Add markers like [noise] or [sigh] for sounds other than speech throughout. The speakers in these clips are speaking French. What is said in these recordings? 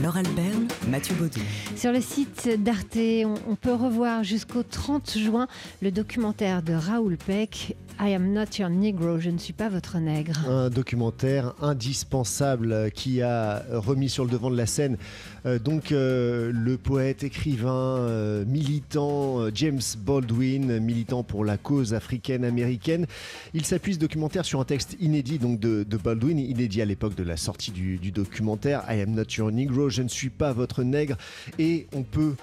Laure Alberne, Mathieu Baudou. Sur le site d'Arte, on, on peut revoir jusqu'au 30 juin le documentaire de Raoul Peck, I am not your Negro, je ne suis pas votre nègre. Un documentaire indispensable qui a remis sur le devant de la scène euh, donc euh, le poète, écrivain, euh, militant euh, James Baldwin, militant pour la cause africaine-américaine. Il s'appuie ce documentaire sur un texte inédit donc de, de Baldwin, inédit à l'époque de la sortie du, du documentaire I am not your Negro, je ne suis pas votre nègre, et on peut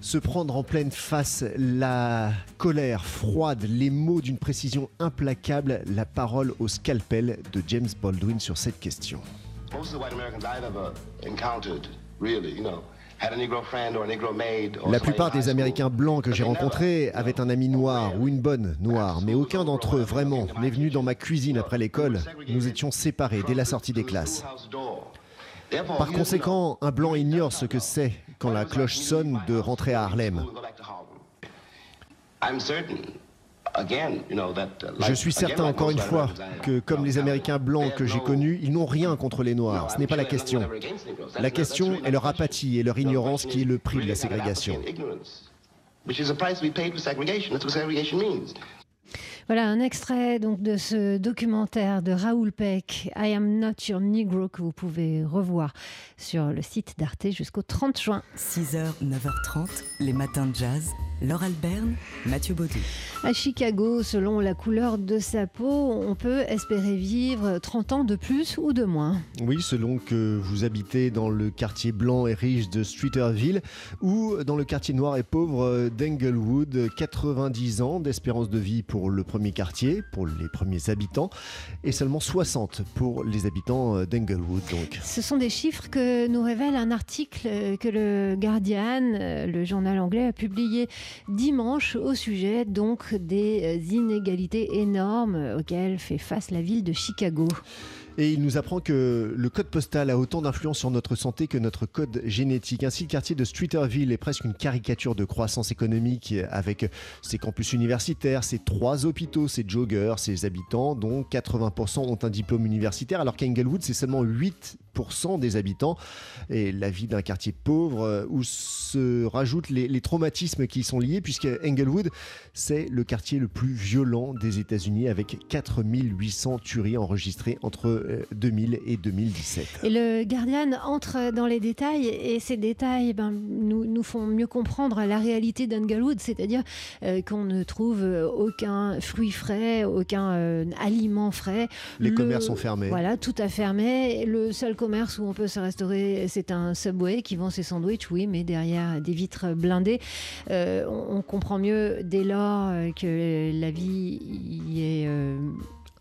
se prendre en pleine face la colère froide, les mots d'une précision implacable, la parole au scalpel de James Baldwin sur cette question. La plupart des Américains blancs que j'ai rencontrés avaient un ami noir ou une bonne noire, mais aucun d'entre eux vraiment n'est venu dans ma cuisine après l'école. Nous étions séparés dès la sortie des classes. Par conséquent, un blanc ignore ce que c'est quand la cloche sonne de rentrer à Harlem. Je suis certain, encore une fois, que comme les Américains blancs que j'ai connus, ils n'ont rien contre les Noirs. Ce n'est pas la question. La question est leur apathie et leur ignorance qui est le prix de la ségrégation. Voilà un extrait donc de ce documentaire de Raoul Peck, I am not your Negro, que vous pouvez revoir sur le site d'Arte jusqu'au 30 juin. 6h, 9h30, les matins de jazz. Laure Alberne, Mathieu Baudou. À Chicago, selon la couleur de sa peau, on peut espérer vivre 30 ans de plus ou de moins. Oui, selon que vous habitez dans le quartier blanc et riche de Streeterville ou dans le quartier noir et pauvre d'Englewood. 90 ans d'espérance de vie pour le premier quartier, pour les premiers habitants, et seulement 60 pour les habitants d'Englewood. Donc. Ce sont des chiffres que nous révèle un article que le Guardian, le journal anglais, a publié dimanche au sujet donc des inégalités énormes auxquelles fait face la ville de Chicago. Et il nous apprend que le code postal a autant d'influence sur notre santé que notre code génétique. Ainsi, le quartier de Streeterville est presque une caricature de croissance économique avec ses campus universitaires, ses trois hôpitaux, ses joggers, ses habitants, dont 80% ont un diplôme universitaire, alors qu'Englewood, c'est seulement 8% des habitants. Et la vie d'un quartier pauvre où se rajoutent les, les traumatismes qui y sont liés, puisque Englewood, c'est le quartier le plus violent des États-Unis avec 4800 tueries enregistrées entre 2000 et 2017. Et le Guardian entre dans les détails et ces détails ben, nous, nous, font mieux comprendre la réalité d'Englewood, c'est-à-dire euh, qu'on ne trouve aucun fruit frais, aucun euh, aliment frais. Les le, commerces sont fermés. Voilà, tout a fermé. Le seul commerce où on peut se restaurer, c'est un Subway qui vend ses sandwichs, oui, mais derrière des vitres blindées. Euh, on, on, comprend mieux dès lors que la vie y est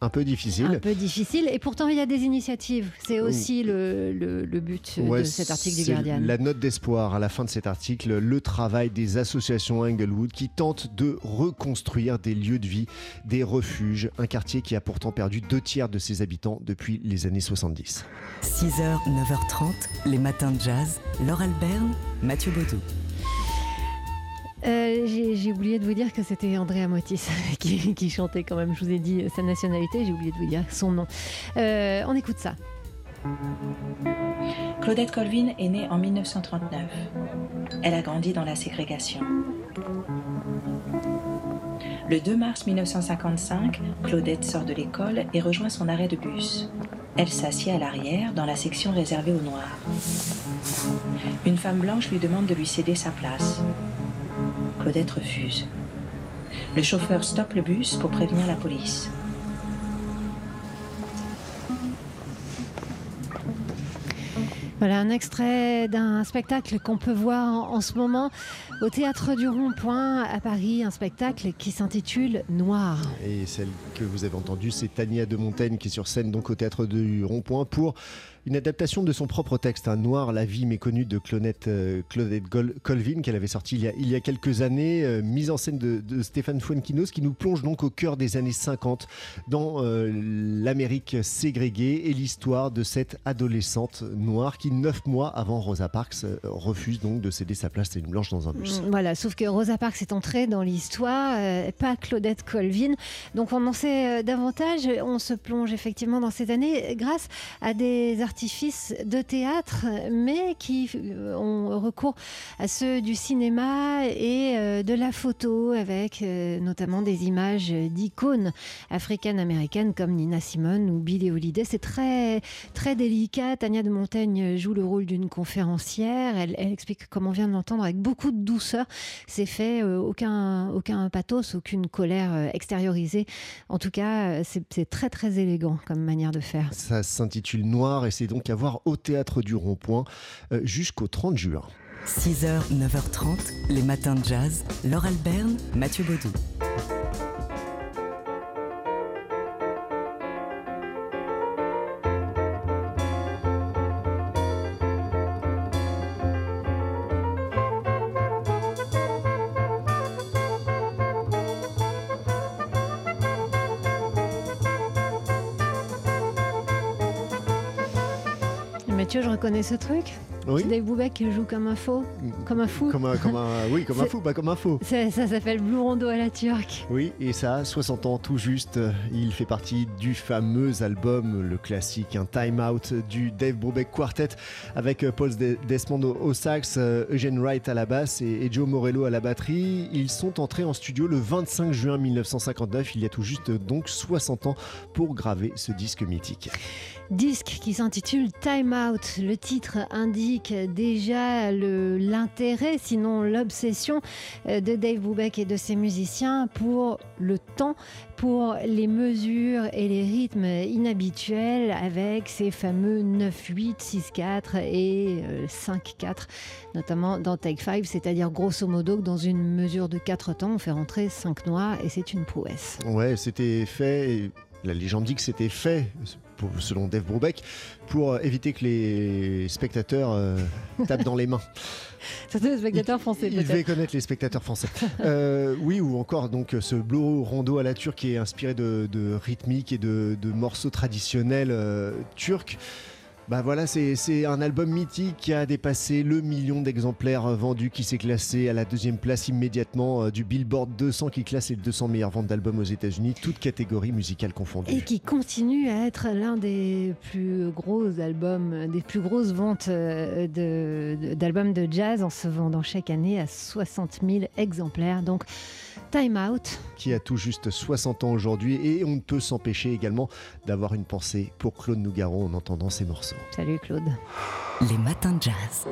un peu difficile. Un peu difficile. Et pourtant, il y a des initiatives. C'est aussi le, le, le, but ouais, de cet article du Guardian. La note d'espoir à la fin de cet article, le travail des associations Englewood qui tentent de reconstruire des lieux de vie, des refuges, un quartier qui a pourtant perdu deux tiers de ses habitants depuis les années 70. 6h, 9h30, les matins de jazz. Laure Alberne, Mathieu Baudou. Euh, J'ai oublié de vous dire que c'était Andrea Motis [laughs] qui, chantait quand même. Je vous ai dit sa nationalité, j'ai oublié de vous dire son nom. Euh, on écoute ça. Claudette Colvin est née en 1939. Elle a grandi dans la ségrégation. Le 2 mars 1955, Claudette sort de l'école et rejoint son arrêt de bus. Elle s'assied à l'arrière, dans la section réservée aux Noirs. Une femme blanche lui demande de lui céder sa place. Refuse. Le chauffeur stoppe le bus pour prévenir la police. Voilà un extrait d'un spectacle qu'on peut voir en, ce moment au théâtre du Rond-Point à Paris, un spectacle qui s'intitule Noir. Et celle que vous avez entendue, c'est Tania de Montaigne qui est sur scène donc au théâtre du Rond-Point pour une adaptation de son propre texte, un Noir, la vie méconnue de Claudette, euh, Colvin, qu'elle avait sorti il y a, quelques années, euh, mise en scène de, de, Stéphane Fuenquinos, qui nous plonge donc au cœur des années 50 dans euh, l'Amérique ségrégée et l'histoire de cette adolescente noire qui neuf mois avant Rosa Parks euh, refuse donc de céder sa place à une blanche dans un bus. Mm, Voilà, sauf que Rosa Parks est entrée dans l'histoire, euh, pas Claudette Colvin. Donc on en sait euh, davantage, on se plonge effectivement dans ces années grâce à des artifices de théâtre, mais qui ont recours à ceux du cinéma et de la photo, avec notamment des images d'icônes africaines-américaines comme Nina Simone ou Billie Holiday. C'est très, très délicat. Tania de Montaigne joue le rôle d'une conférencière. Elle, elle explique, comme on vient de l'entendre, avec beaucoup de douceur. C'est fait, euh, aucun, aucun pathos, aucune colère euh, extériorisée. En tout cas, euh, c'est c'est très très élégant comme manière de faire. Ça s'intitule Noir et c'est donc à voir au théâtre du Rond-Point euh, jusqu'au 30 juin. 6h, 9h30, les matins de jazz. Laure Alberne, Mathieu Baudou. Mathieu, je reconnais ce truc. Oui. Dave Boubeck qui joue comme un faux, comme un fou. Comme un, comme un- oui, comme un fou, pas comme un faux. Ça, ça s'appelle Blue Rondo à la turque. Oui, et ça a 60 ans tout juste. Il fait partie du fameux album, le classique, un Time Out du Dave Brubeck Quartet avec euh, Paul Des- Desmond au, sax, euh, Eugene Wright à la basse et Joe Morello à la batterie. Ils sont entrés en studio le 25 juin 1959, il y a tout juste donc 60 ans, pour graver ce disque mythique. Disque qui s'intitule Time Out. Le titre indique déjà le- l'intérêt, sinon l'obsession euh, de Dave Brubeck et de ses musiciens pour le temps, pour les mesures et les rythmes inhabituels avec ces fameux 9-8, 6-4 et euh, 5-4, notamment dans Take 5, c'est-à-dire grosso modo que dans une mesure de 4 temps, on fait rentrer 5 noirs et c'est une prouesse. Ouais, c'était fait. La légende dit que c'était fait, selon Dave Brubeck, pour euh, éviter que les spectateurs euh, tapent dans les mains. [laughs] C'est un spectateur français Il devait connaître les spectateurs français. Euh, oui, ou encore donc ce blue rondo à la turque qui est inspiré de, de rythmiques et de, de morceaux traditionnels euh, turcs. Bah voilà, c'est un album mythique qui a dépassé le million d'exemplaires euh, vendus, qui s'est classé à la deuxième place immédiatement euh, du Billboard 200 qui classe les 200 meilleures ventes d'albums aux États-Unis, toutes catégories musicales Et confondues. qui continue à être l'un des plus gros albums, des plus grosses ventes euh, d'albums de, jazz en se vendant chaque année à 60 000 exemplaires. Time Out. qui a tout juste 60 ans aujourd'hui et on ne peut s'empêcher également d'avoir une pensée pour Claude Nougaro en entendant ces morceaux. Salut Claude. Les matins de jazz.